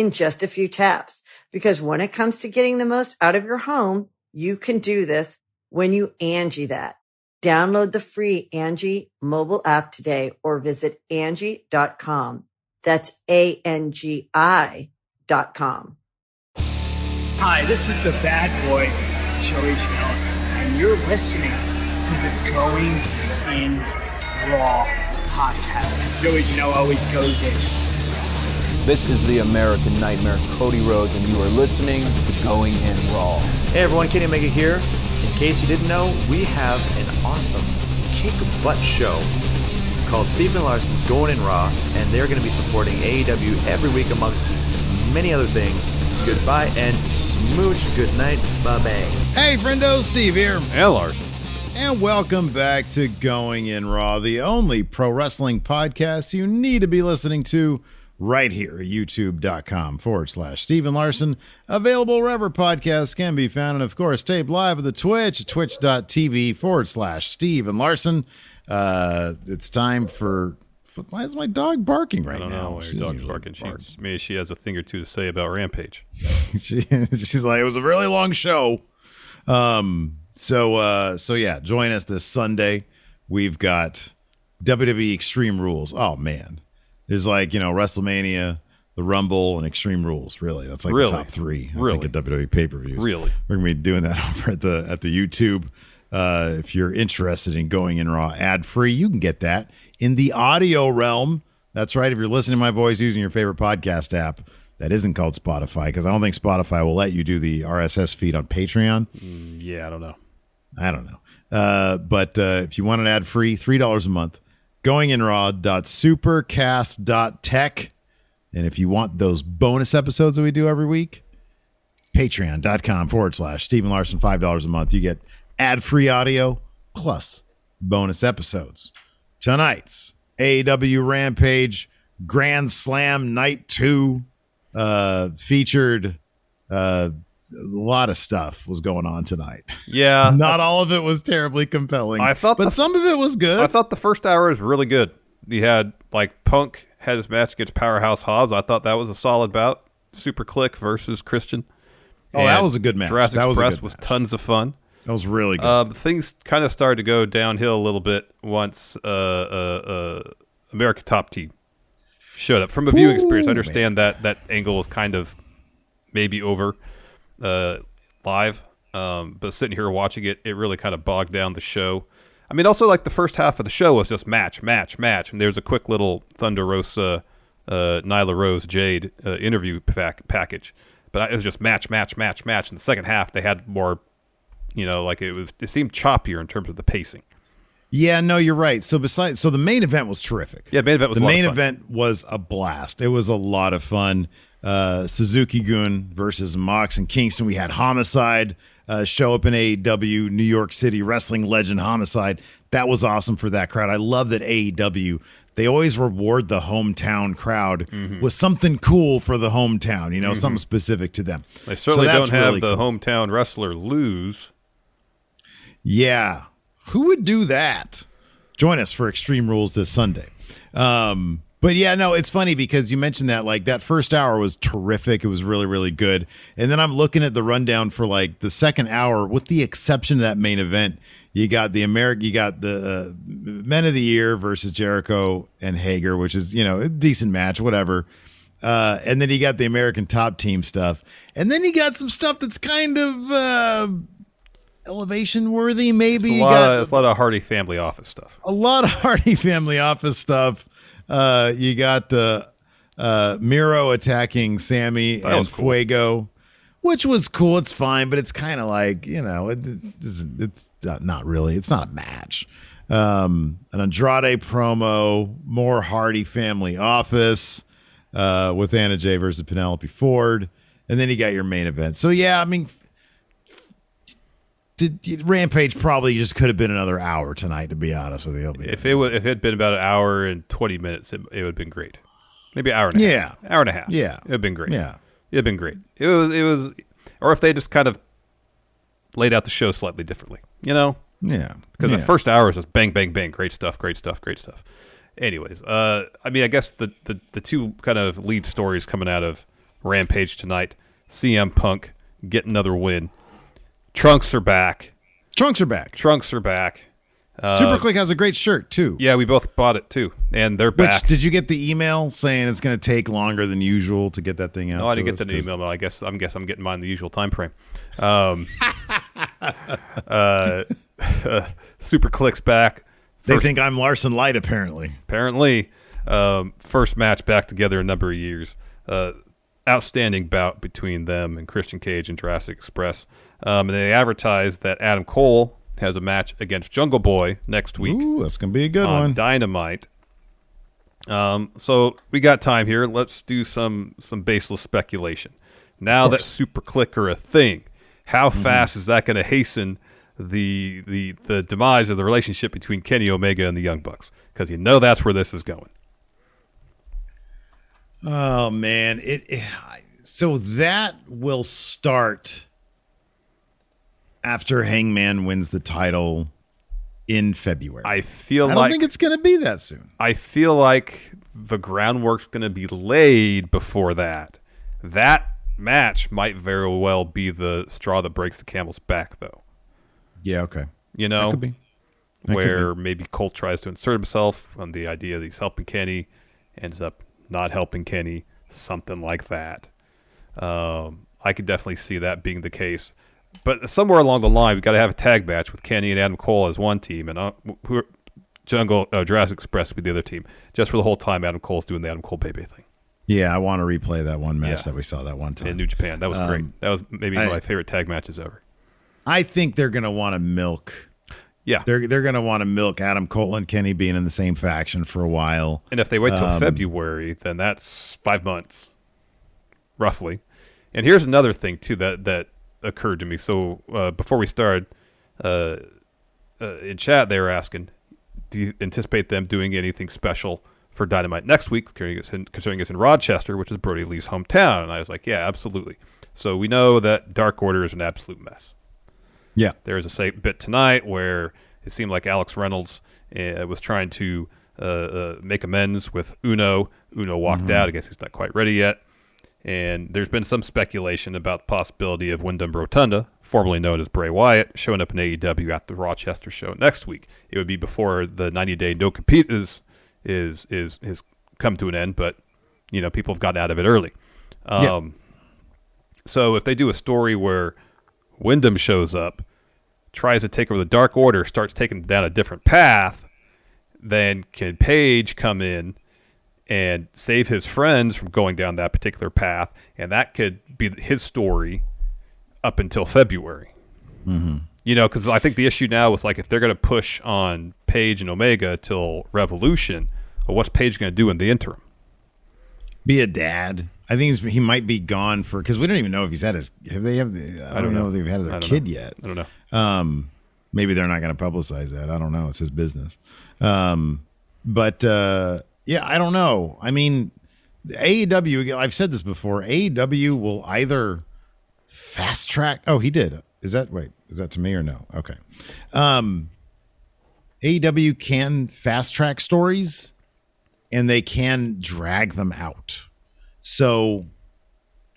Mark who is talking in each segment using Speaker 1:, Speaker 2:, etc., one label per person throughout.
Speaker 1: in just a few taps. Because when it comes to getting the most out of your home, you can do this when you Angi that. Download the free Angi mobile app today or visit Angi.com. That's A-N-G-I dot com.
Speaker 2: Hi, this is the bad boy, Joey Janela, and you're listening to the Going in Raw podcast. Joey Janela always goes in.
Speaker 3: This is the American Nightmare, Cody Rhodes, and you are listening to Going In Raw.
Speaker 4: Hey everyone, Kenny Omega here. In case you didn't know, we have an awesome kick butt show called Steve and Larson's Going In Raw, and they're going to be supporting AEW every week amongst many other things. Goodbye and smooch. Good night. Bye bye.
Speaker 5: Hey, friendo, Steve here.
Speaker 6: And Larson.
Speaker 5: And welcome back to Going In Raw, the only pro wrestling podcast you need to be listening to right here at youtube.com forward slash Steve and Larson. Available wherever podcasts can be found. And of course, taped live at the Twitch, twitch.tv forward slash Steve and Larson. Uh, it's time for. Why is my dog barking right
Speaker 6: I don't
Speaker 5: now?
Speaker 6: know your dog's barking. She,
Speaker 5: bark.
Speaker 6: maybe she has a thing or two to say about Rampage.
Speaker 5: she, she's like, it was a really long show. Um, so uh, so yeah, join us this Sunday. We've got WWE Extreme Rules. Oh man, there's like you know WrestleMania, the Rumble, and Extreme Rules. Really, that's like
Speaker 6: Really?
Speaker 5: the top three. I
Speaker 6: Really?
Speaker 5: think at WWE pay per views.
Speaker 6: Really?
Speaker 5: we're gonna be doing that over at the at the YouTube. Uh, if you're interested in going in raw ad free, you can get that in the audio realm. That's right. If you're listening to my voice using your favorite podcast app, that isn't called Spotify because I don't think Spotify will let you do the RSS feed on Patreon.
Speaker 6: Yeah, I don't know.
Speaker 5: I don't know. Uh, but uh, if you want an ad free, $3 a month, goinginraw.supercast.tech. And if you want those bonus episodes that we do every week, patreon.com forward slash Steve and Larson, $5 a month. You get ad free audio plus bonus episodes. Tonight's AEW Rampage Grand Slam Night 2 uh, featured uh, a lot of stuff was going on tonight.
Speaker 6: Yeah,
Speaker 5: Not all of it was terribly compelling.
Speaker 6: I thought
Speaker 5: but
Speaker 6: the-
Speaker 5: some of it was good.
Speaker 6: I thought the first hour was really good. You had like Punk had his match against Powerhouse Hobbs. I thought that was a solid bout. Superkliq versus Christian.
Speaker 5: Oh, that was a good match.
Speaker 6: Jurassic
Speaker 5: That was
Speaker 6: Express was
Speaker 5: match.
Speaker 6: tons of fun.
Speaker 5: that was really good.
Speaker 6: Um, things kind of started to go downhill a little bit once uh, uh, uh, American Top Team showed up. From a viewing experience, I understand that that angle was kind of maybe over uh, live, um, but sitting here watching it, it really kind of bogged down the show. I mean, also like the first half of the show was just match, match, match, and there's a quick little Thunder Rosa, uh, Nyla Rose, Jade uh, interview pack- package, but it was just match, match, match, match. In the second half, they had more you know, like it was. It seemed choppier in terms of the pacing.
Speaker 5: yeah, no, you're right. So besides, so the main event was terrific.
Speaker 6: Yeah, main event was
Speaker 5: the
Speaker 6: a lot of
Speaker 5: main event was a blast. It was a lot of fun. Uh, Suzuki Gun versus Mox and Kingston. We had Homicide uh, show up in AEW, New York City wrestling legend Homicide. That was awesome for that crowd. I love that AEW. They always reward the hometown crowd
Speaker 6: Mm-hmm.
Speaker 5: with something cool for the hometown. You know, something specific to them.
Speaker 6: They certainly
Speaker 5: So
Speaker 6: don't have
Speaker 5: really
Speaker 6: the
Speaker 5: cool.
Speaker 6: hometown wrestler lose.
Speaker 5: Yeah. Who would do that? Join us for Extreme Rules this Sunday. Um, but yeah, no, it's funny because you mentioned that like that first hour was terrific. It was really, really good. And then I'm looking at the rundown for like the second hour, with the exception of that main event. You got the American, you got the uh, Men of the Year versus Jericho and Hager, which is you know a decent match, whatever. Uh, and then you got the American Top Team stuff, and then you got some stuff that's kind of uh, elevation worthy. Maybe
Speaker 6: It's a,
Speaker 5: you
Speaker 6: lot
Speaker 5: got
Speaker 6: of, it's a lot of Hardy family office stuff.
Speaker 5: a lot of Hardy Family Office stuff. Uh, you got uh, uh, Miro attacking Sammy
Speaker 6: That
Speaker 5: and
Speaker 6: cool.
Speaker 5: Fuego, which was cool. It's fine, but it's kind of like you know, it, it's, it's not- not really. It's not a match. Um, an Andrade promo, more Hardy Family Office uh, with Anna Jay versus Penelope Ford, and then you got your main event. So yeah, I mean. Did, Rampage probably just could have been another hour tonight, to be honest with you.
Speaker 6: If it was, if it had been about an hour and twenty minutes, it, it would have been great. Maybe an hour and a half.
Speaker 5: Yeah.
Speaker 6: hour and a half.
Speaker 5: Yeah.
Speaker 6: it would have been great.
Speaker 5: Yeah.
Speaker 6: it'd have been great. It was it was, or if they just kind of laid out the show slightly differently, you know,
Speaker 5: Yeah.
Speaker 6: because
Speaker 5: yeah.
Speaker 6: the first hour is just bang bang bang, great stuff, great stuff, great stuff. Anyways, uh, I mean, I guess the, the the two kind of lead stories coming out of Rampage tonight: CM Punk get another win. Trunks are back.
Speaker 5: Trunks are back.
Speaker 6: Trunks are back. Uh,
Speaker 5: Superkliq has a great shirt too.
Speaker 6: Yeah, we both bought it too, and they're
Speaker 5: Which
Speaker 6: back.
Speaker 5: did you get the email saying it's going to take longer than usual to get that thing out?
Speaker 6: No, I didn't get the email. But I guess I'm guess I'm getting mine the usual time frame. Um, uh, Superkliq's back.
Speaker 5: They think I'm Larson Light, apparently.
Speaker 6: apparently um, first match back together in a number of years. Uh, outstanding bout between them and Christian Cage and Jurassic Express. Um, and they advertised that Adam Cole has a match against Jungle Boy next week
Speaker 5: Ooh, that's going to be a good
Speaker 6: on
Speaker 5: one.
Speaker 6: Dynamite. Um, so we got time here. Let's do some some baseless speculation. Now that Superkliq are a thing, how
Speaker 5: Mm-hmm.
Speaker 6: fast is that going to hasten the the the demise of the relationship between Kenny Omega and the Young Bucks? Because you know that's where this is going.
Speaker 5: Oh man, it, it- so that will start after Hangman wins the title in February.
Speaker 6: I feel
Speaker 5: I don't
Speaker 6: like
Speaker 5: think it's going to be that soon.
Speaker 6: I feel like the groundwork's going to be laid before that. That match might very well be the straw that breaks the camel's back, though.
Speaker 5: Yeah, okay.
Speaker 6: You know,
Speaker 5: That could be. That could
Speaker 6: where maybe Colt tries to insert himself on the idea that he's helping Kenny, ends up not helping Kenny, something like that. Um, I could definitely see that being the case. But somewhere along the line, we got to have a tag match with Kenny and Adam Cole as one team, and uh, who Jungle uh, Jurassic Express with the other team. Just for the whole time, Adam Cole's doing the Adam Cole baby thing
Speaker 5: Yeah, I want to replay that one match
Speaker 6: Yeah.
Speaker 5: that we saw that one time.
Speaker 6: in New Japan. That was great.
Speaker 5: Um,
Speaker 6: That was maybe
Speaker 5: I-
Speaker 6: my favorite tag matches ever.
Speaker 5: I think they're going to want to milk.
Speaker 6: Yeah,
Speaker 5: They're they're going to want to milk Adam Cole and Kenny being in the same faction for a while.
Speaker 6: And if they wait till
Speaker 5: Um,
Speaker 6: February, then that's five months, roughly. And here's another thing too that that occurred to me. So uh, before we started, uh, uh, in chat they were asking, do you anticipate them doing anything special for Dynamite next week, considering it's in, in Rochester, which is Brodie Lee's hometown? And I was like, yeah, absolutely. So we know that Dark Order is an absolute mess.
Speaker 5: Yeah.
Speaker 6: There was a say, bit tonight where it seemed like Alex Reynolds uh, was trying to uh, uh, make amends with Uno. Uno walked out. I guess he's not quite ready yet. And there's been some speculation about the possibility of Windham Rotunda, formerly known as Bray Wyatt, showing up in AEW at the Rochester show next week. It would be before the 90 day no compete is is is has come to an end, but you know people have gotten out of it early.
Speaker 5: Yeah.
Speaker 6: Um, So if they do a story where Windham shows up, tries to take over the Dark Order, starts taking down a different path, then can Page come in and save his friends from going down that particular path, and that could be his story up until February. Mm-hmm. You know, because I think the issue now is like if they're going to push on Page and Omega till Revolution, well, what's Page going to do in the interim?
Speaker 5: Be a dad. I think he's, he might be gone for because we don't even know if he's had his. Have they have? The, I, don't,
Speaker 6: don't
Speaker 5: know.
Speaker 6: know.
Speaker 5: if they've had their kid
Speaker 6: know.
Speaker 5: yet.
Speaker 6: I don't know.
Speaker 5: Um, maybe they're not going to publicize that. I don't know. It's his business. Um, but uh, yeah, I don't know. I mean, AEW. I've said this before. AEW will either fast track. Oh, he did. Is that wait? Is that to me or no? Okay. Um, AEW can fast track stories, and they can drag them out. So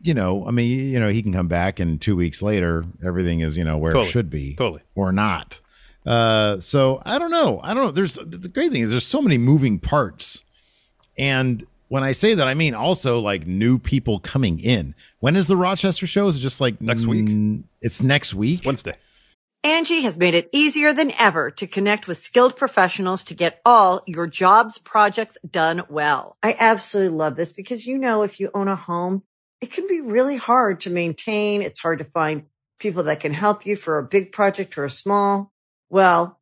Speaker 5: you know, I mean, you know, he can come back and two weeks later, everything is, you know, where
Speaker 6: Totally.
Speaker 5: it should be.
Speaker 6: Totally.
Speaker 5: Or not. Uh, so I don't know. I don't know. There's the great thing is there's so many moving parts. And when I say that, I mean also like new people coming in. When is the Rochester show? Is it just like
Speaker 6: Next week.
Speaker 5: mm, It's next week.
Speaker 6: It's Wednesday.
Speaker 1: Angi has made it easier than ever to connect with skilled professionals to get all your jobs projects done well. I absolutely love this because, you know, if you own a home, it can be really hard to maintain. It's hard to find people that can help you for a big project or a small. Well,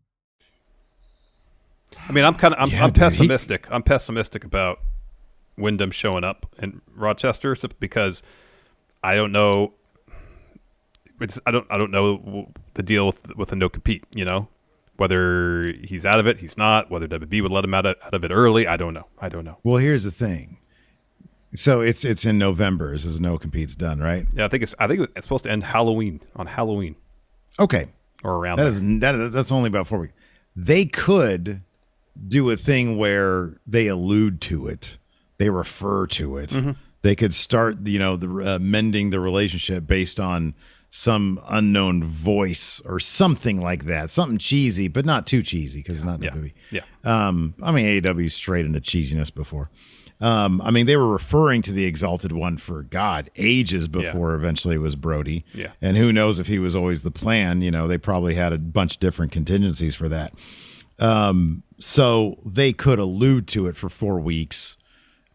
Speaker 6: I mean, I'm kind of I'm,
Speaker 5: Yeah,
Speaker 6: I'm
Speaker 5: dude, he-
Speaker 6: pessimistic. I'm pessimistic about Windham showing up in Rochester because I don't know. It's, I don't I don't know the deal with with the no compete. You know, whether he's out of it, he's not. Whether WB would let him out of, out of it early, I don't know. I don't know.
Speaker 5: Well, here's the thing. So it's it's in November. This is no competes done, right?
Speaker 6: Yeah, I think it's I think it's supposed to end Halloween on Halloween
Speaker 5: Okay.
Speaker 6: or around
Speaker 5: That
Speaker 6: there.
Speaker 5: is that that's only about four weeks. They could do a thing where they allude to it, they refer to it.
Speaker 6: Mm-hmm.
Speaker 5: They could start, you know, the uh, mending the relationship based on some unknown voice or something like that. Something cheesy, but not too cheesy because it's not
Speaker 6: yeah,
Speaker 5: WWE.
Speaker 6: yeah.
Speaker 5: Um, I mean, AEW straight into cheesiness before. Um, I mean, they were referring to the Exalted One for God ages before eventually it was Brodie.
Speaker 6: Yeah.
Speaker 5: And who knows if he was always the plan? You know, they probably had a bunch of different contingencies for that. Um, so they could allude to it for four weeks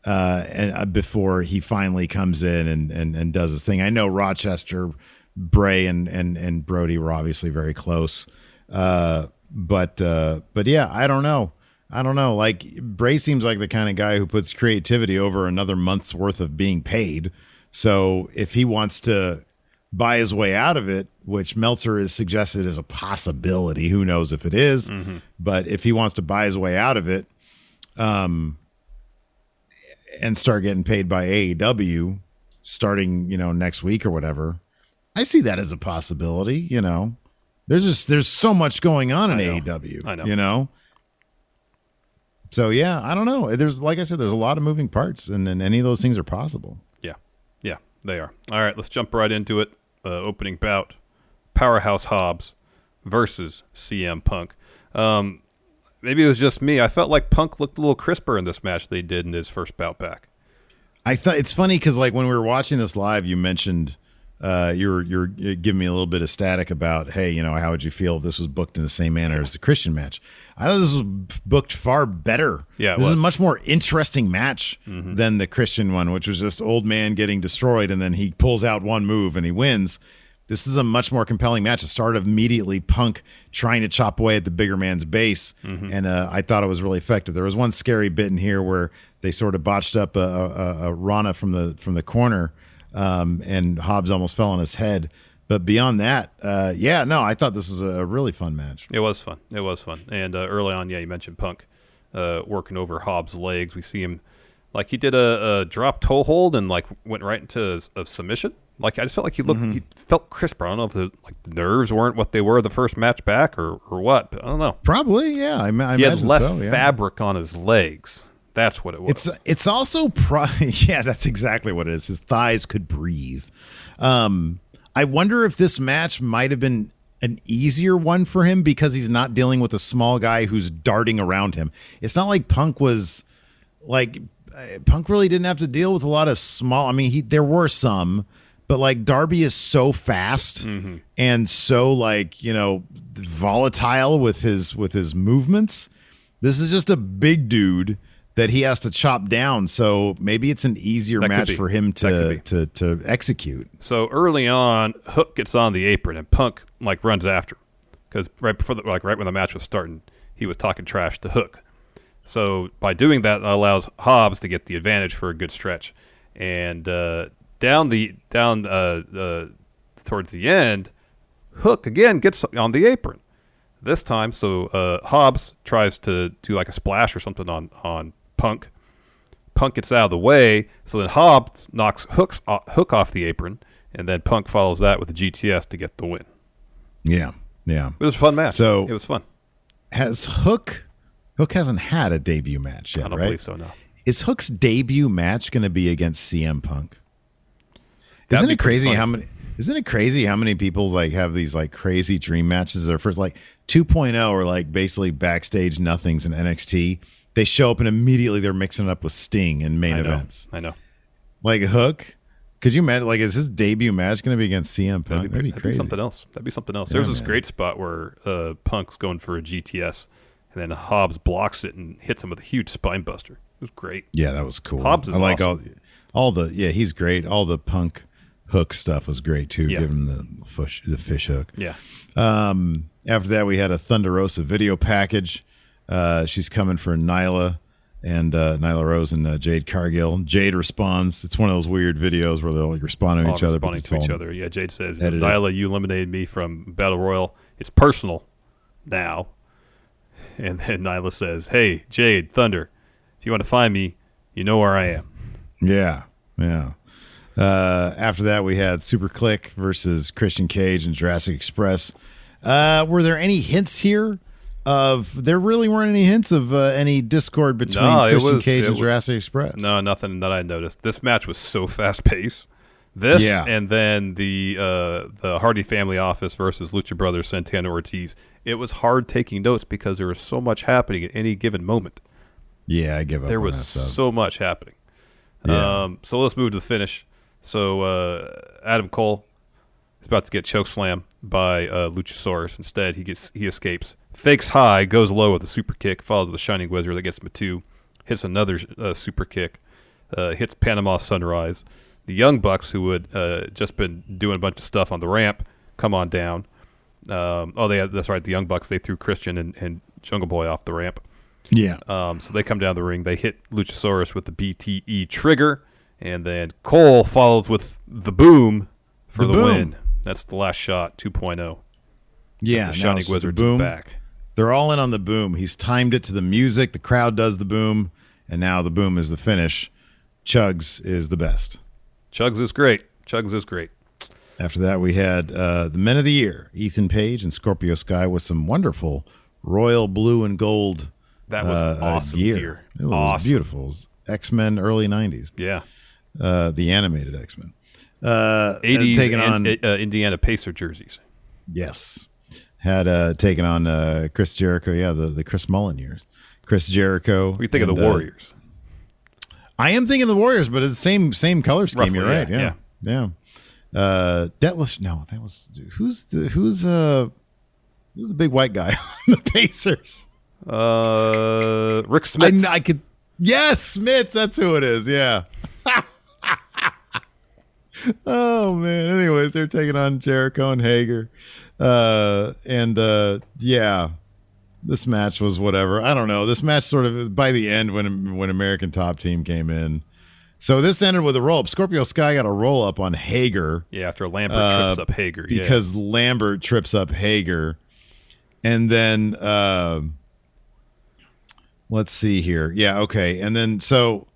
Speaker 5: uh, and uh, before he finally comes in and, and, and does his thing. I know Rochester, Bray, and and and Brodie were obviously very close, uh, but uh, but yeah, I don't know. I don't know. Like Bray seems like the kind of guy who puts creativity over another month's worth of being paid. So if he wants to buy his way out of it, which Meltzer has suggested as a possibility, who knows if it is, But if he wants to buy his way out of it, um, and start getting paid by AEW starting, you know, next week or whatever, I see that as a possibility. You know, there's just there's so much going on in
Speaker 6: I.
Speaker 5: AEW.
Speaker 6: I know.
Speaker 5: You know. So yeah, I don't know. There's like I said, there's a lot of moving parts, and, and any of those things are possible.
Speaker 6: They are. All right, let's jump right into it. Uh, opening bout: Powerhouse Hobbs versus CM Punk. Um, maybe it was just me. I felt like Punk looked a little crisper in this match he did in his first bout back.
Speaker 5: I thought it's funny because like when we were watching this live, you mentioned uh, you're you were giving me a little bit of static about hey, you know, how would you feel if this was booked in the same manner as the Christian match? I thought this was booked far better.
Speaker 6: Yeah,
Speaker 5: this is a much more interesting match than the Christian one, which was just old man getting destroyed and then he pulls out one move and he wins. This is a much more compelling match. It started immediately Punk trying to chop away at the bigger man's base, and uh, I thought it was really effective. There was one scary bit in here where they sort of botched up a, a, a- a Rana from the from the corner, um, and Hobbs almost fell on his head. But beyond that, uh, yeah, no, I thought this was a really fun match.
Speaker 6: It was fun. It was fun. And uh, early on, yeah, you mentioned Punk uh, working over Hobbs' legs. We see him like he did a, a drop toe hold and like went right into a, a submission. Like I just felt like he looked, he felt crisper. I don't know if the like the nerves weren't what they were the first match back or or what. But I don't know.
Speaker 5: Probably, yeah. I, I
Speaker 6: He had
Speaker 5: imagine
Speaker 6: less
Speaker 5: so, yeah.
Speaker 6: fabric on his legs. That's what it was.
Speaker 5: It's it's also pro- yeah, that's exactly what it is. His thighs could breathe. Um, I wonder if this match might have been an easier one for him because he's not dealing with a small guy who's darting around him. It's not like Punk was like uh, Punk really didn't have to deal with a lot of small. I mean, he there were some, but like Darby is so fast and so like you know volatile with his with his movements. This is just a big dude that he has to chop down. So maybe it's an easier
Speaker 6: That
Speaker 5: match for him to to to execute.
Speaker 6: So early on, Hook gets on the apron and Punk like runs after because right before the, like right when the match was starting, he was talking trash to Hook. So by doing that, that allows Hobbs to get the advantage for a good stretch, and uh, down the down uh, uh, towards the end, Hook again gets on the apron. This time, so uh, Hobbs tries to do like a splash or something on on Punk. Punk gets out of the way, so then Hobbs knocks Hooks o- Hook off the apron, and then Punk follows that with a GTS to get the win.
Speaker 5: Yeah, yeah.
Speaker 6: It was a fun match.
Speaker 5: So-
Speaker 6: it was fun.
Speaker 5: Has Hook Hook hasn't had a debut match yet,
Speaker 6: I don't
Speaker 5: right?
Speaker 6: believe so. No,
Speaker 5: Is Hook's debut match going to be against CM Punk?
Speaker 6: That'd
Speaker 5: Isn't it crazy how many? Isn't it crazy how many people like have these like crazy dream matches? Their first like 2.0 or like basically backstage nothings in NXT. They show up and immediately they're mixing it up with Sting in main
Speaker 6: I know.
Speaker 5: events.
Speaker 6: I know.
Speaker 5: Like Hook, could you imagine? Like, is his debut match going to be against CM Punk?
Speaker 6: That'd be,
Speaker 5: That'd be
Speaker 6: that'd be something else. That'd be something else. There's this great spot where uh, Punk's going for a GTS, and then Hobbs blocks it and hits him with a huge spine buster. It was great.
Speaker 5: Yeah, that was cool.
Speaker 6: Hobbs is
Speaker 5: I like
Speaker 6: awesome.
Speaker 5: all all the yeah, he's great. All the Punk Hook stuff was great too.
Speaker 6: Yeah.
Speaker 5: Give him the fish the fish hook.
Speaker 6: Yeah.
Speaker 5: Um, after that, we had a Thunder Rosa video package. Uh, she's coming for Nyla and uh, Nyla Rose and uh, Jade Cargill. Jade responds. It's one of those weird videos where they're like responding to
Speaker 6: All
Speaker 5: each other,
Speaker 6: responding to each other. Yeah, Jade says,
Speaker 5: edited.
Speaker 6: Nyla, you eliminated me from Battle Royal. It's personal now. And then Nyla says, Hey, Jade, Thunder, if you want to find me, you know where I am.
Speaker 5: Yeah, yeah. Uh, after that, we had Superkliq versus Christian Cage and Jurassic Express. Uh, were there any hints here of? There really weren't any hints of uh, any discord between
Speaker 6: No,
Speaker 5: Christian
Speaker 6: was-
Speaker 5: Cage and
Speaker 6: was-
Speaker 5: Jurassic Express.
Speaker 6: No, nothing that I noticed. This match was so fast paced. This
Speaker 5: Yeah.
Speaker 6: and then the uh, the Hardy Family Office versus Lucha Brothers Santana Ortiz. It was hard taking notes because there was so much happening at any given moment.
Speaker 5: Yeah, I give up.
Speaker 6: there
Speaker 5: on
Speaker 6: was so much happening.
Speaker 5: Yeah.
Speaker 6: Um, so let's move to the finish. So uh, Adam Cole is about to get choke slam by uh, Luchasaurus. Instead, he gets he escapes, fakes high, goes low with a super kick, follows with a shining wizard that gets him a two, hits another uh, super kick, uh, hits Panama Sunrise. The Young Bucks, who had uh, just been doing a bunch of stuff on the ramp, come on down. Um, oh, they had, that's right. The Young Bucks they threw Christian and, and Jungle Boy off the ramp.
Speaker 5: yeah.
Speaker 6: Um, so they come down the ring. They hit Luchasaurus with the BTE trigger, and then Cole follows with the boom for
Speaker 5: The
Speaker 6: the,
Speaker 5: boom.
Speaker 6: win. That's the last shot, 2.0.
Speaker 5: yeah,
Speaker 6: the Shining Wizard's
Speaker 5: boom.
Speaker 6: back.
Speaker 5: They're all in on the boom. He's timed it to the music. The crowd does the boom, and now the boom is the finish. Chugs is the best.
Speaker 6: Chugs is great. Chugs is great.
Speaker 5: After that, we had uh, the Men of the Year, Ethan Page and Scorpio Sky, with some wonderful royal blue and gold.
Speaker 6: That was
Speaker 5: uh,
Speaker 6: awesome
Speaker 5: gear.
Speaker 6: gear.
Speaker 5: It was
Speaker 6: Awesome.
Speaker 5: beautiful. X Men early '90s,
Speaker 6: Yeah.
Speaker 5: uh, the animated X Men. Uh,
Speaker 6: 80s
Speaker 5: taking on
Speaker 6: uh, Indiana Pacer jerseys.
Speaker 5: yes, had uh, taken on uh, Chris Jericho. Yeah, the the Chris Mullin years. Chris Jericho.
Speaker 6: What do you think of
Speaker 5: and,
Speaker 6: the
Speaker 5: uh,
Speaker 6: Warriors?
Speaker 5: I am thinking the Warriors, but it's the same same color scheme.
Speaker 6: Roughly,
Speaker 5: You're right.
Speaker 6: yeah,
Speaker 5: Yeah, yeah. Uh, Detlef. No, that was who's the who's uh who's the big white guy on the Pacers.
Speaker 6: Uh, Rick Smith.
Speaker 5: kn- I could. Yes, Smits. That's who it is. Yeah. oh man. Anyways, they're taking on Jericho and Hager, uh, and uh, yeah, this match was whatever. I don't know. This match sort of by the end when when American Top Team came in. So this ended with a roll up. Scorpio Sky got a roll up on Hager
Speaker 6: yeah, after Lambert
Speaker 5: uh,
Speaker 6: trips up Hager. Yeah.
Speaker 5: because Lambert trips up Hager, and then uh, let's see here. Yeah, okay, and then so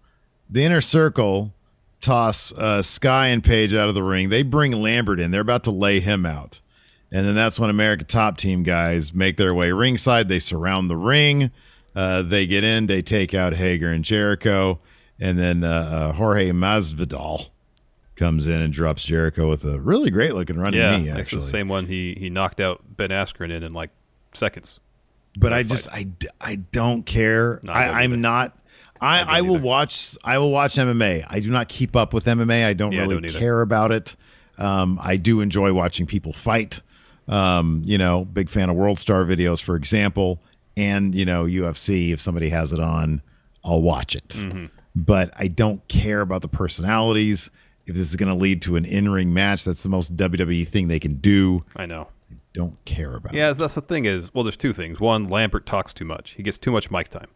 Speaker 5: the inner circle toss uh, Sky and Page out of the ring. They bring Lambert in. They're about to lay him out, and then that's when America Top Team guys make their way ringside. They surround the ring. Uh, they get in. They take out Hager and Jericho, and then uh, uh, Jorge Masvidal comes in and drops Jericho with a really great looking running
Speaker 6: yeah,
Speaker 5: knee,
Speaker 6: it's the same one he, he knocked out Ben Askren in in like seconds.
Speaker 5: but I just I don't care.
Speaker 6: No, I
Speaker 5: I. I'm not. I, I,
Speaker 6: don't
Speaker 5: will
Speaker 6: either.
Speaker 5: watch. I will watch MMA. I do not keep up with MMA. I don't
Speaker 6: Yeah, I
Speaker 5: really
Speaker 6: don't
Speaker 5: care about it. Um, I do enjoy watching people fight. Um, you know, big fan of World Star videos, for example, and you know UFC. If somebody has it on, I'll watch it.
Speaker 6: Mm-hmm.
Speaker 5: But I don't care about the personalities. If this is going to lead to an in-ring match, that's the most WWE thing they can do.
Speaker 6: I know.
Speaker 5: I don't care about.
Speaker 6: Yeah,
Speaker 5: it.
Speaker 6: that's the thing is, well, there's two things. One, Lambert talks too much. He gets too much mic time.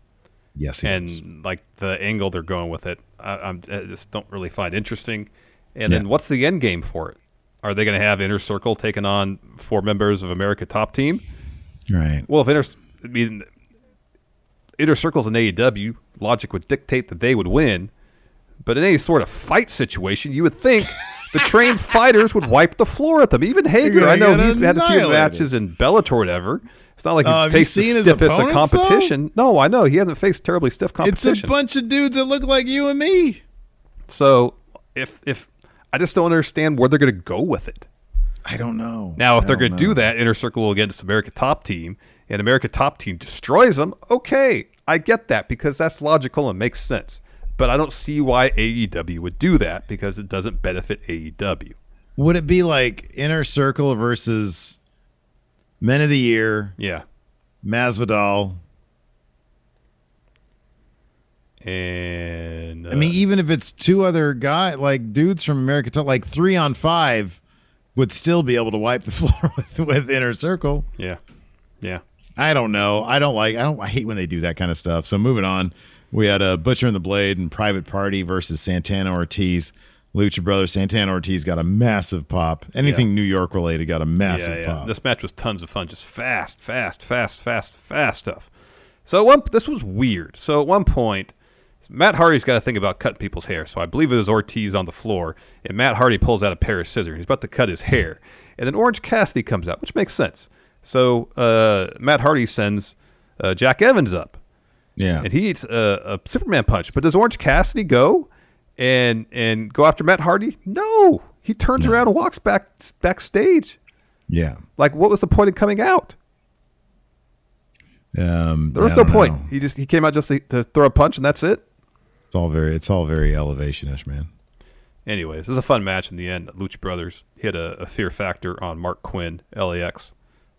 Speaker 5: Yes, he
Speaker 6: and
Speaker 5: does.
Speaker 6: like the angle they're going with it, I, I'm I just don't really find interesting. And
Speaker 5: Yeah.
Speaker 6: then what's the end game for it? Are they going to have Inner Circle taking on four members of America Top Team?
Speaker 5: right.
Speaker 6: Well, if Inner, I mean, Inner Circle's in AEW, logic would dictate that they would win. But in any sort of fight situation, you would think the trained fighters would wipe the floor at them. Even Hager, I know he's had a few matches in Bellator or whatever. It's not like
Speaker 5: Uh,
Speaker 6: he's
Speaker 5: have
Speaker 6: faced the stiffest of
Speaker 5: opponents, though?
Speaker 6: competition. No, I know he hasn't faced terribly stiff competition.
Speaker 5: It's a bunch of dudes that look like you and me.
Speaker 6: So if if I just don't understand where they're going to go with it.
Speaker 5: I don't know.
Speaker 6: Now, if
Speaker 5: I
Speaker 6: they're going to do that, Inner Circle will against America Top Team, and America Top Team destroys them, okay, I get that because that's logical and makes sense. But I don't see why AEW would do that because it doesn't benefit AEW.
Speaker 5: would it be like Inner Circle versus Men of the Year,
Speaker 6: Yeah,
Speaker 5: Masvidal?
Speaker 6: And uh,
Speaker 5: I mean, even if it's two other guy like dudes from America, like three on five, would still be able to wipe the floor with, with Inner Circle.
Speaker 6: yeah, yeah.
Speaker 5: I don't know. I don't like. I don't. I hate when they do that kind of stuff. So moving on, we had a Butcher and the Blade and Private Party versus Santana Ortiz. Lucha Brothers. Santana Ortiz got a massive pop. Anything New York related got a massive
Speaker 6: yeah, yeah.
Speaker 5: pop.
Speaker 6: This match was tons of fun, just fast, fast, fast, fast, fast stuff. So one, this was weird. So at one point, Matt Hardy's got to think about cutting people's hair. So I believe it was Ortiz on the floor, and Matt Hardy pulls out a pair of scissors. He's about to cut his hair, and then Orange Cassidy comes out, which makes sense. So uh, Matt Hardy sends uh, Jack Evans up,
Speaker 5: yeah.
Speaker 6: and he eats a, a Superman punch. But does Orange Cassidy go and and go after Matt Hardy? No, he turns around and walks back backstage.
Speaker 5: yeah.
Speaker 6: Like, what was the point of coming out?
Speaker 5: Um,
Speaker 6: There was no point.
Speaker 5: know.
Speaker 6: He just he came out just to, to throw a punch and that's it.
Speaker 5: It's all very. It's all very elevationish, man.
Speaker 6: Anyways, it was a fun match in the end. Lucha Brothers hit a, a fear factor on Marq Quen, LAX.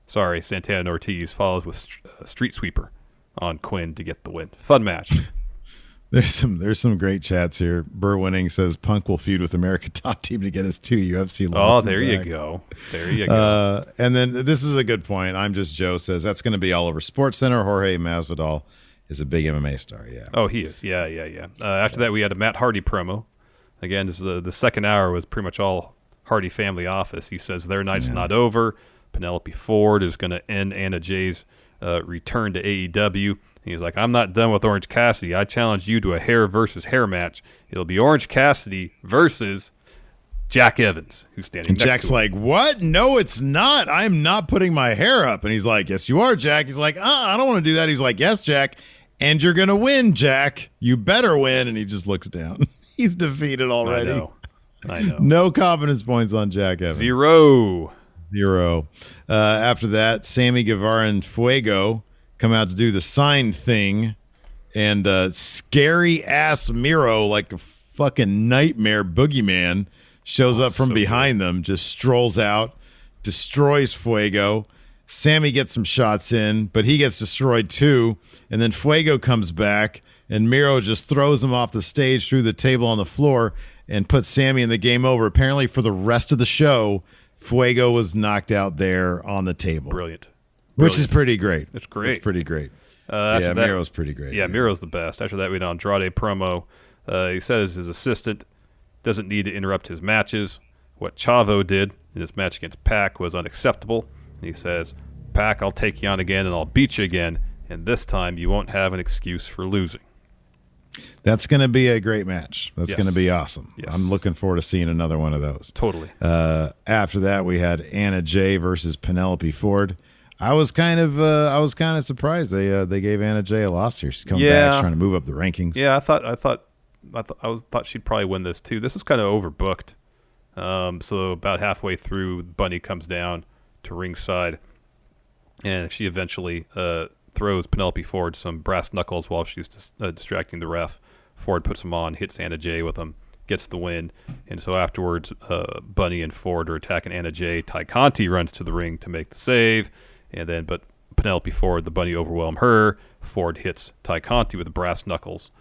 Speaker 6: Sorry, Santana and Ortiz follows with st- uh, Street Sweeper on Quinn to get the win. Fun match.
Speaker 5: There's some. There's some great chats here. Burr winning says Punk will feud with America Top Team to get his two UFC
Speaker 6: oh,
Speaker 5: losses.
Speaker 6: there you
Speaker 5: back.
Speaker 6: go. There you go.
Speaker 5: Uh, and then this is a good point. I'm just Joe says that's going to be all over Sports Center. Jorge Masvidal is a big MMA star. Yeah.
Speaker 6: oh, he is. Yeah, yeah, yeah. Uh, after that, we had a Matt Hardy promo. Again, this is the, the second hour was pretty much all Hardy family office. He says their night's not over. Penelope Ford is going to end Anna Jay's uh, return to AEW. He's like, I'm not done with Orange Cassidy. I challenge you to a hair versus hair match. It'll be Orange Cassidy versus Jack Evans, who's standing
Speaker 5: And
Speaker 6: next
Speaker 5: Jack's like, "What? No, it's not. I'm not putting my hair up." And he's like, "Yes, you are, Jack." He's like, uh, "I don't want to do that." He's like, "Yes, Jack, and you're gonna win, Jack. You better win." And he just looks down. he's defeated already.
Speaker 6: I know. I know.
Speaker 5: No confidence points on Jack Evans.
Speaker 6: Zero.
Speaker 5: Zero. Uh, after that, Sammy Guevara and Fuego come out to do the sign thing, and uh, scary ass Miro, like a fucking nightmare boogeyman, shows up from
Speaker 6: so
Speaker 5: behind them, just strolls out, destroys Fuego. Sammy gets some shots in, but he gets destroyed too. And then Fuego comes back, and Miro just throws him off the stage through the table on the floor and puts Sammy in the game over. Apparently, for the rest of the show, Fuego was knocked out there on the table,
Speaker 6: Brilliant.
Speaker 5: which is pretty great.
Speaker 6: It's great.
Speaker 5: It's pretty great.
Speaker 6: Uh,
Speaker 5: yeah,
Speaker 6: that-
Speaker 5: Miro's pretty great.
Speaker 6: Yeah, Miro's the best. After that, we had Andrade promo. Uh, he says his assistant doesn't need to interrupt his matches. What Chavo did in his match against Pac was unacceptable. He says, Pac, I'll take you on again and I'll beat you again. And this time you won't have an excuse for losing.
Speaker 5: That's going to be a great match. That's
Speaker 6: Yes.
Speaker 5: going to be awesome.
Speaker 6: Yes.
Speaker 5: I'm looking forward to seeing another one of those.
Speaker 6: Totally.
Speaker 5: Uh, after that, we had Anna Jay versus Penelope Ford. I was kind of, uh, I was kind of surprised they uh, they gave Anna Jay a loss here. She's coming back,
Speaker 6: Yeah.
Speaker 5: she's trying to move up the rankings.
Speaker 6: Yeah, I thought I thought I, th- I was thought she'd probably win this too. This was kind of overbooked. Um, so about halfway through, Bunny comes down to ringside, and she eventually uh, throws Penelope Ford some brass knuckles while she's dis- uh, distracting the ref. Ford puts them on, hits Anna Jay with them, gets the win, and so afterwards, uh, Bunny and Ford are attacking Anna Jay. Tay Conti runs to the ring to make the save, and then but Penelope Ford, the bunny, overwhelm her. Ford hits Tay Conti with the brass knuckles.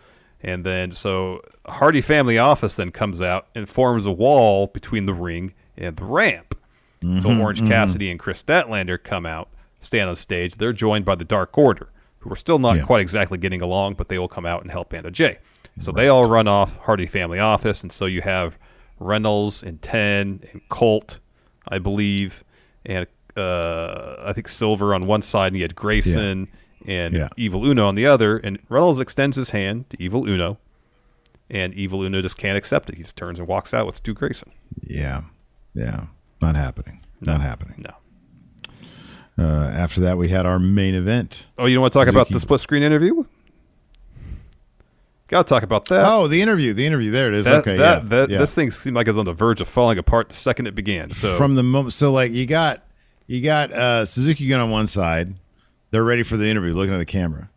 Speaker 6: And then, so Hardy Family Office then comes out and forms a wall between the ring and the ramp. So Orange Cassidy and Kris Statlander come out, stand on stage. They're joined by the Dark Order, who are still not
Speaker 5: Yeah.
Speaker 6: quite exactly getting along, but they will come out and help Anna Jay. So they all run off Hardy Family Office, and so you have Reynolds and Ten and Colt, I believe, and uh, I think Silver on one side, and you had Grayson and
Speaker 5: Yeah.
Speaker 6: Evil Uno on the other. And Reynolds extends his hand to Evil Uno, and Evil Uno just can't accept it. He just turns and walks out with Stu Grayson.
Speaker 5: Yeah. Yeah. Not happening. Not happening.
Speaker 6: No.
Speaker 5: Uh, after that, we had our main event.
Speaker 6: Oh, you don't want to talk about the split screen interview? Got to talk about that.
Speaker 5: Oh, the interview. The interview. There it is.
Speaker 6: That-
Speaker 5: okay.
Speaker 6: that-
Speaker 5: yeah.
Speaker 6: that-
Speaker 5: yeah.
Speaker 6: This thing seemed like it was on the verge of falling apart the second it began. So
Speaker 5: from the moment so like you got you got uh Suzuki gun on one side they're ready for the interview looking at the camera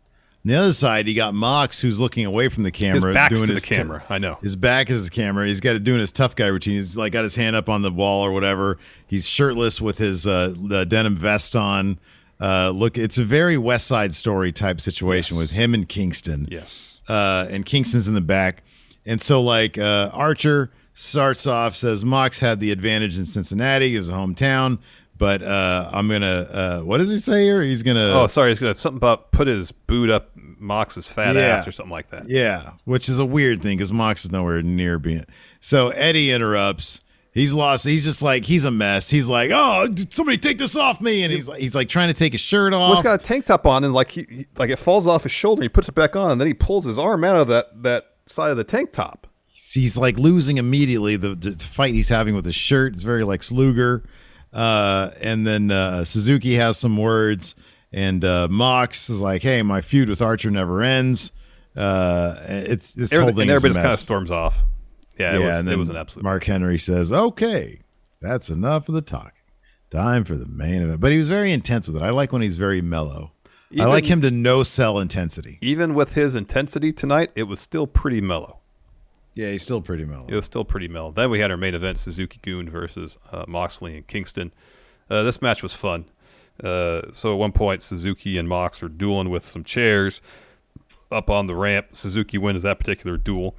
Speaker 5: on the other side you got Mox who's looking away from the camera
Speaker 6: back's
Speaker 5: doing
Speaker 6: to the
Speaker 5: his
Speaker 6: camera, I know.
Speaker 5: his back is the camera. He's got it doing his tough guy routine. He's like got his hand up on the wall or whatever. He's shirtless with his uh the denim vest on. Uh look it's a very west side story type situation with him and Kingston.
Speaker 6: Yes,
Speaker 5: uh, and Kingston's in the back. And so, like, uh, Archer starts off, says Mox had the advantage in Cincinnati, his hometown, but uh, I'm going to, uh, what does he say here? He's going to,
Speaker 6: Oh, sorry. He's gonna something about put his boot up Mox's fat
Speaker 5: Yeah.
Speaker 6: ass or something like that.
Speaker 5: yeah, which is a weird thing because Mox is nowhere near being. So Eddie interrupts. He's lost. He's just like he's a mess. He's like, "Oh, somebody take this off me!" And he's like, he's like trying to take his shirt
Speaker 6: Well,
Speaker 5: off.
Speaker 6: he's got a tank top on, and like he, he- like it falls off his shoulder. He puts it back on, and then he pulls his arm out of that that side of the tank top.
Speaker 5: he's like losing immediately the, the fight he's having with his shirt. It's very like Luger. Uh, and then uh, Suzuki has some words, and uh, Mox is like, "Hey, my feud with Archer never ends." Uh, it's this whole thing
Speaker 6: and
Speaker 5: is a
Speaker 6: everybody just kind of storms off. Yeah, it
Speaker 5: yeah,
Speaker 6: was
Speaker 5: and
Speaker 6: it was an absolute.
Speaker 5: Mark Henry says, "Okay, that's enough of the talk. Time for the main event." But he was very intense with it. I like when he's very mellow. I like him to no sell intensity.
Speaker 6: Even with his intensity tonight, it was still pretty mellow.
Speaker 5: Yeah, he's still pretty mellow.
Speaker 6: It was still pretty mellow. Then we had our main event: Suzuki Gun versus uh, Moxley and Kingston. Uh, this match was fun. Uh, so at one point, Suzuki and Mox are dueling with some chairs up on the ramp. Suzuki wins that particular duel.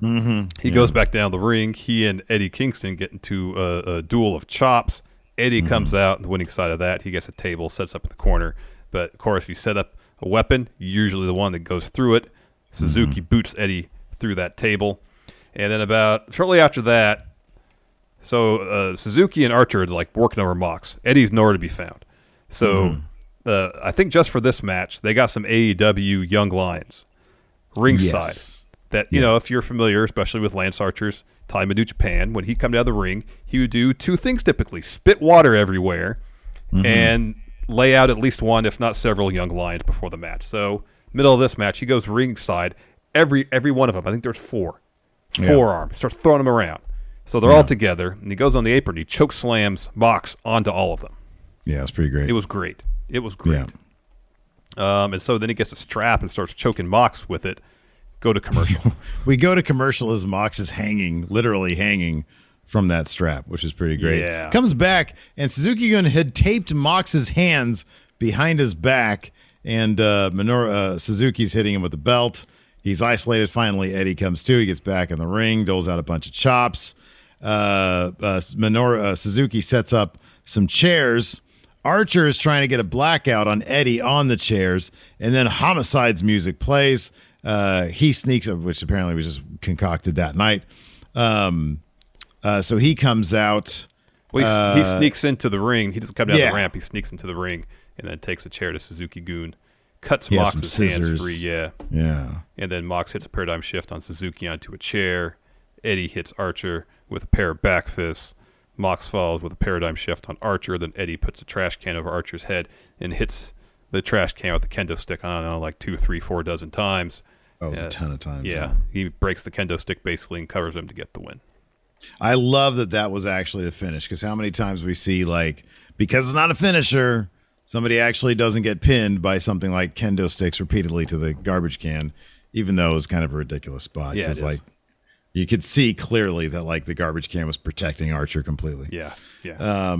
Speaker 6: Mm-hmm. He goes back down the ring. He and Eddie Kingston get into a, a duel of chops. Eddie comes out on the winning side of that. He gets a table, sets up in the corner. But of course, if you set up a weapon, usually the one that goes through it. Suzuki boots Eddie through that table. And then about shortly after that, so uh, Suzuki and Archer are like working over Mox. Eddie's nowhere to be found. So uh, I think just for this match, they got some AEW Young Lions ringside.
Speaker 5: Yes.
Speaker 6: That you know, if you're familiar, especially with Lance Archer's time in New Japan, when he'd come down the ring, he would do two things typically: spit water everywhere, and lay out at least one, if not several, young lions before the match. So middle of this match, he goes ringside. Every every one of them, I think there's four,
Speaker 5: Yeah.
Speaker 6: forearm. Starts throwing them around. So they're all together, and he goes on the apron. He choke slams Mox onto all of them.
Speaker 5: Yeah, it's pretty great.
Speaker 6: It was great. It was great. Um, and so then he gets a strap and starts choking Mox with it. Go to commercial.
Speaker 5: We go to commercial as Mox is hanging, literally hanging from that strap, which is pretty great.
Speaker 6: Yeah.
Speaker 5: Comes back, and Suzuki Gun had taped Mox's hands behind his back, and uh, Minoru, uh, Suzuki's hitting him with the belt. He's isolated. Finally, Eddie comes to. He gets back in the ring, doles out a bunch of chops. Uh, uh, Minoru, uh, Suzuki sets up some chairs. Archer is trying to get a blackout on Eddie on the chairs, and then Homicide's music plays. Uh, he sneaks up, which apparently was just concocted that night. Um, uh, so he comes out.
Speaker 6: Well, he, s- he sneaks into the ring. He doesn't come down
Speaker 5: Uh, yeah.
Speaker 6: the ramp. He sneaks into the ring and then takes a chair to Suzuki Gun, cuts
Speaker 5: some
Speaker 6: Mox's hands
Speaker 5: scissors.
Speaker 6: free. Yeah,
Speaker 5: Yeah.
Speaker 6: and then Mox hits a paradigm shift on Suzuki onto a chair. Eddie hits Archer with a pair of back fists. Mox follows with a paradigm shift on Archer. Then Eddie puts a trash can over Archer's head and hits the trash can with the kendo stick on it like two, three, four dozen times.
Speaker 5: That was
Speaker 6: Yeah.
Speaker 5: a ton of times.
Speaker 6: Yeah, he breaks the kendo stick basically and covers him to get the win.
Speaker 5: I love that that was actually the finish because how many times we see like because it's not a finisher, somebody actually doesn't get pinned by something like kendo sticks repeatedly to the garbage can, even though it was kind of a ridiculous spot.
Speaker 6: Yeah, it is.
Speaker 5: like you could see clearly that like the garbage can was protecting Archer completely.
Speaker 6: Yeah, yeah.
Speaker 5: Uh,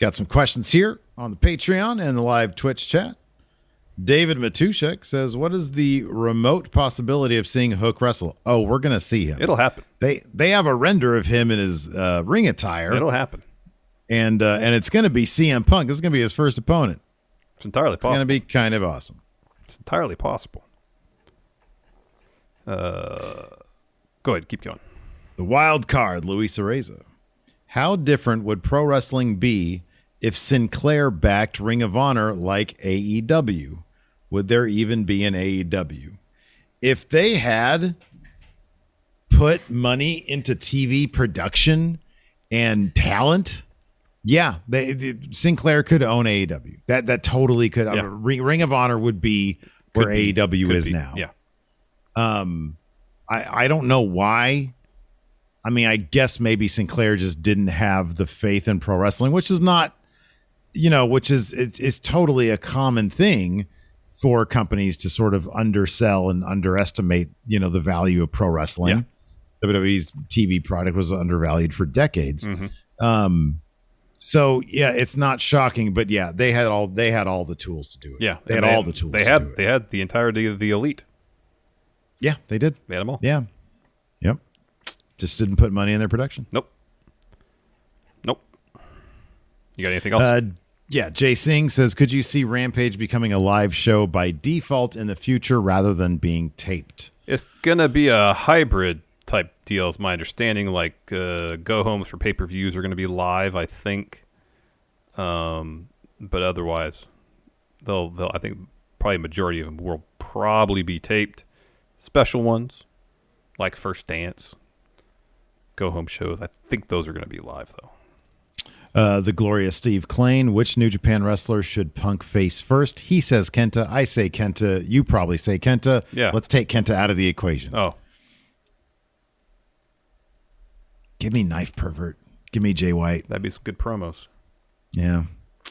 Speaker 5: Got some questions here on the Patreon and the live Twitch chat. David Matushek says, "What is the remote possibility of seeing Hook wrestle?" Oh, we're gonna see him.
Speaker 6: It'll happen.
Speaker 5: They they have a render of him in his uh, ring attire,
Speaker 6: It'll happen.
Speaker 5: And uh, and it's gonna be CM Punk. This is gonna be his first opponent.
Speaker 6: It's entirely possible.
Speaker 5: It's gonna be kind of awesome.
Speaker 6: It's entirely possible. Uh, go ahead. Keep going.
Speaker 5: The wild card, Luis Areza. How different would pro wrestling be if Sinclair backed Ring of Honor like AEW? Would there even be an AEW? If they had put money into TV production and talent, yeah, they, they- Sinclair could own AEW. That that totally could.
Speaker 6: Yeah.
Speaker 5: Ring, Ring of Honor would be where
Speaker 6: Could be.
Speaker 5: AEW is
Speaker 6: be.
Speaker 5: now.
Speaker 6: Yeah.
Speaker 5: Um, I, I don't know why. I mean, I guess maybe Sinclair just didn't have the faith in pro wrestling, which is not, you know, which is it's, it's totally a common thing for companies to sort of undersell and underestimate, you know, the value of pro wrestling. WWE's TV product was undervalued for decades.
Speaker 6: Mm-hmm.
Speaker 5: Um, so yeah, it's not shocking, but yeah, they had all they had all the tools to do it.
Speaker 6: Yeah.
Speaker 5: they had
Speaker 6: And
Speaker 5: all the tools.
Speaker 6: They
Speaker 5: to
Speaker 6: had
Speaker 5: do it.
Speaker 6: they had the entirety of the elite.
Speaker 5: yeah, they did.
Speaker 6: They had them all.
Speaker 5: Yeah, yep. Just didn't put money in their production.
Speaker 6: Nope. Nope. You got anything else?
Speaker 5: Uh, yeah, Jay Singh says, could you see Rampage becoming a live show by default in the future rather than being taped?
Speaker 6: It's gonna be a hybrid type deal, is my understanding. Like uh, go homes for pay per views are gonna be live, I think. Um, but otherwise, they'll they'll I think probably majority of them will probably be taped. Special ones, like First Dance, go home shows. I think those are gonna be live though.
Speaker 5: Uh, the glorious Steve Klain, which New Japan wrestler should Punk face first? He says Kenta. I say Kenta. You probably say Kenta.
Speaker 6: Yeah.
Speaker 5: Let's take Kenta out of the equation.
Speaker 6: Oh,
Speaker 5: Give me Knife Pervert. Give me Jay White.
Speaker 6: that'd be some good promos.
Speaker 5: Yeah.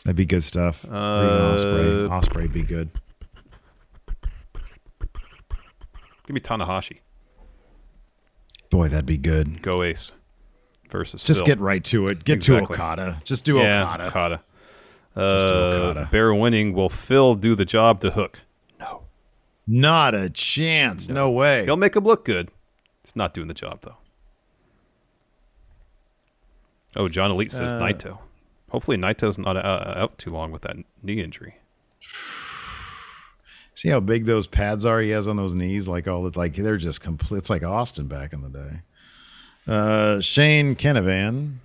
Speaker 5: That'd be good stuff. even Ospreay. Ospreay be good.
Speaker 6: Give me Tanahashi.
Speaker 5: Boy, that'd be good.
Speaker 6: Go Ace versus
Speaker 5: Just
Speaker 6: Phil.
Speaker 5: get right to it. Get
Speaker 6: Exactly.
Speaker 5: to Okada. Just do
Speaker 6: yeah,
Speaker 5: Okada.
Speaker 6: Okada.
Speaker 5: Just do
Speaker 6: Uh,
Speaker 5: Okada.
Speaker 6: Bear winning. Will Phil do the job to Hook? No.
Speaker 5: Not a chance. No, way.
Speaker 6: He'll make him look good. He's not doing the job though. Oh, John Elite says
Speaker 5: Uh,
Speaker 6: Naito. Hopefully Naito's not uh, out too long with that knee injury.
Speaker 5: See how big those pads are he has on those knees? Like all the like they're just complete. It's like Austin back in the day. Uh, Shane Kenevan.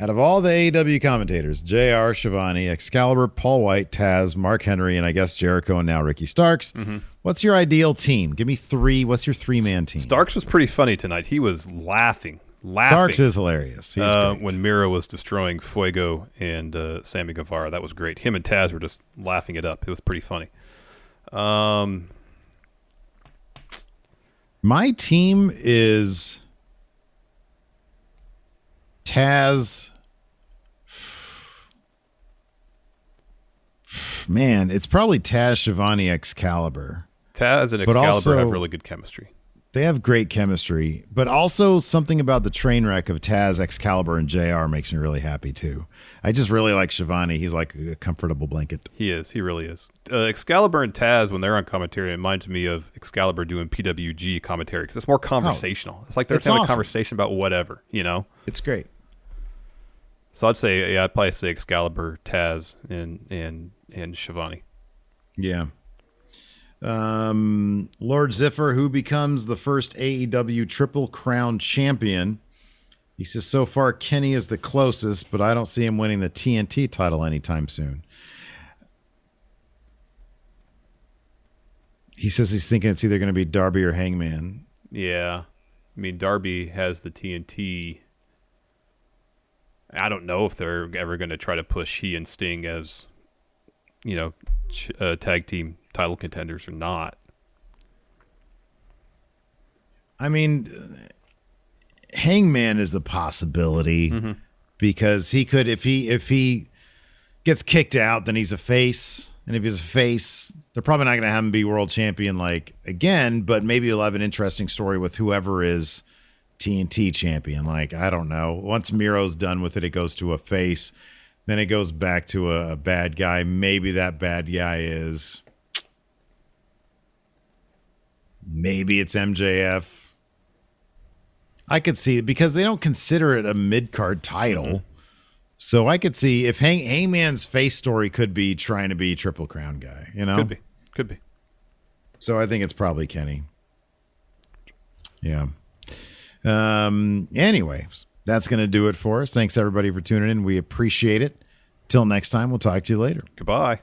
Speaker 5: Out of all the AEW commentators, JR, Schiavone, Excalibur, Paul White, Taz, Mark Henry, and I guess Jericho and now Ricky Starks, what's your ideal team? Give me three. What's your three man team?
Speaker 6: Starks was pretty funny tonight. He was laughing, laughing.
Speaker 5: Starks is hilarious. He's
Speaker 6: uh, when Miro was destroying Fuego and uh, Sammy Guevara. That was great. Him and Taz were just laughing it up. It was pretty funny. Um,
Speaker 5: My team is Taz. Man, it's probably Taz, Schiavone, Excalibur.
Speaker 6: Taz and Excalibur
Speaker 5: also-
Speaker 6: have really good chemistry.
Speaker 5: They have great chemistry, but also something about the train wreck of Taz, Excalibur, and JR makes me really happy too. I just really like Schiavone. He's like a comfortable blanket.
Speaker 6: He is. He really is. Uh, Excalibur and Taz, when they're on commentary, it reminds me of Excalibur doing PWG commentary because it's more conversational. it's like they're
Speaker 5: it's
Speaker 6: having a conversation about whatever, you know.
Speaker 5: It's great.
Speaker 6: So I'd say, yeah, I'd probably say Excalibur, Taz, and and and Schiavone.
Speaker 5: Yeah. Um, Lord Ziffer, who becomes the first AEW Triple Crown champion. He says, so far, Kenny is the closest, but I don't see him winning the TNT title anytime soon. He says he's thinking it's either going to be Darby or Hangman.
Speaker 6: Yeah, I mean Darby has the TNT. I don't know if they're ever going to try to push he and Sting as, you know, ch- uh, tag team title contenders or not.
Speaker 5: I mean, Hangman is a possibility mm-hmm. because he could if he if he gets kicked out, then he's a face, and if he's a face, they're probably not going to have him be world champion like again. But maybe he'll have an interesting story with whoever is TNT champion. Like I don't know. Once Miro's done with it, it goes to a face. then it goes back to a, a bad guy. Maybe that bad guy is. Maybe it's MJF. I could see it because they don't consider it a mid card title.
Speaker 6: Mm-hmm.
Speaker 5: So I could see if Hang Hangman's face story could be trying to be Triple Crown guy, you know?
Speaker 6: Could be. Could be.
Speaker 5: So I think it's probably Kenny. Yeah. Um. Anyways, that's going to do it for us. Thanks everybody for tuning in. We appreciate it. Till next time, we'll talk to you later.
Speaker 6: Goodbye.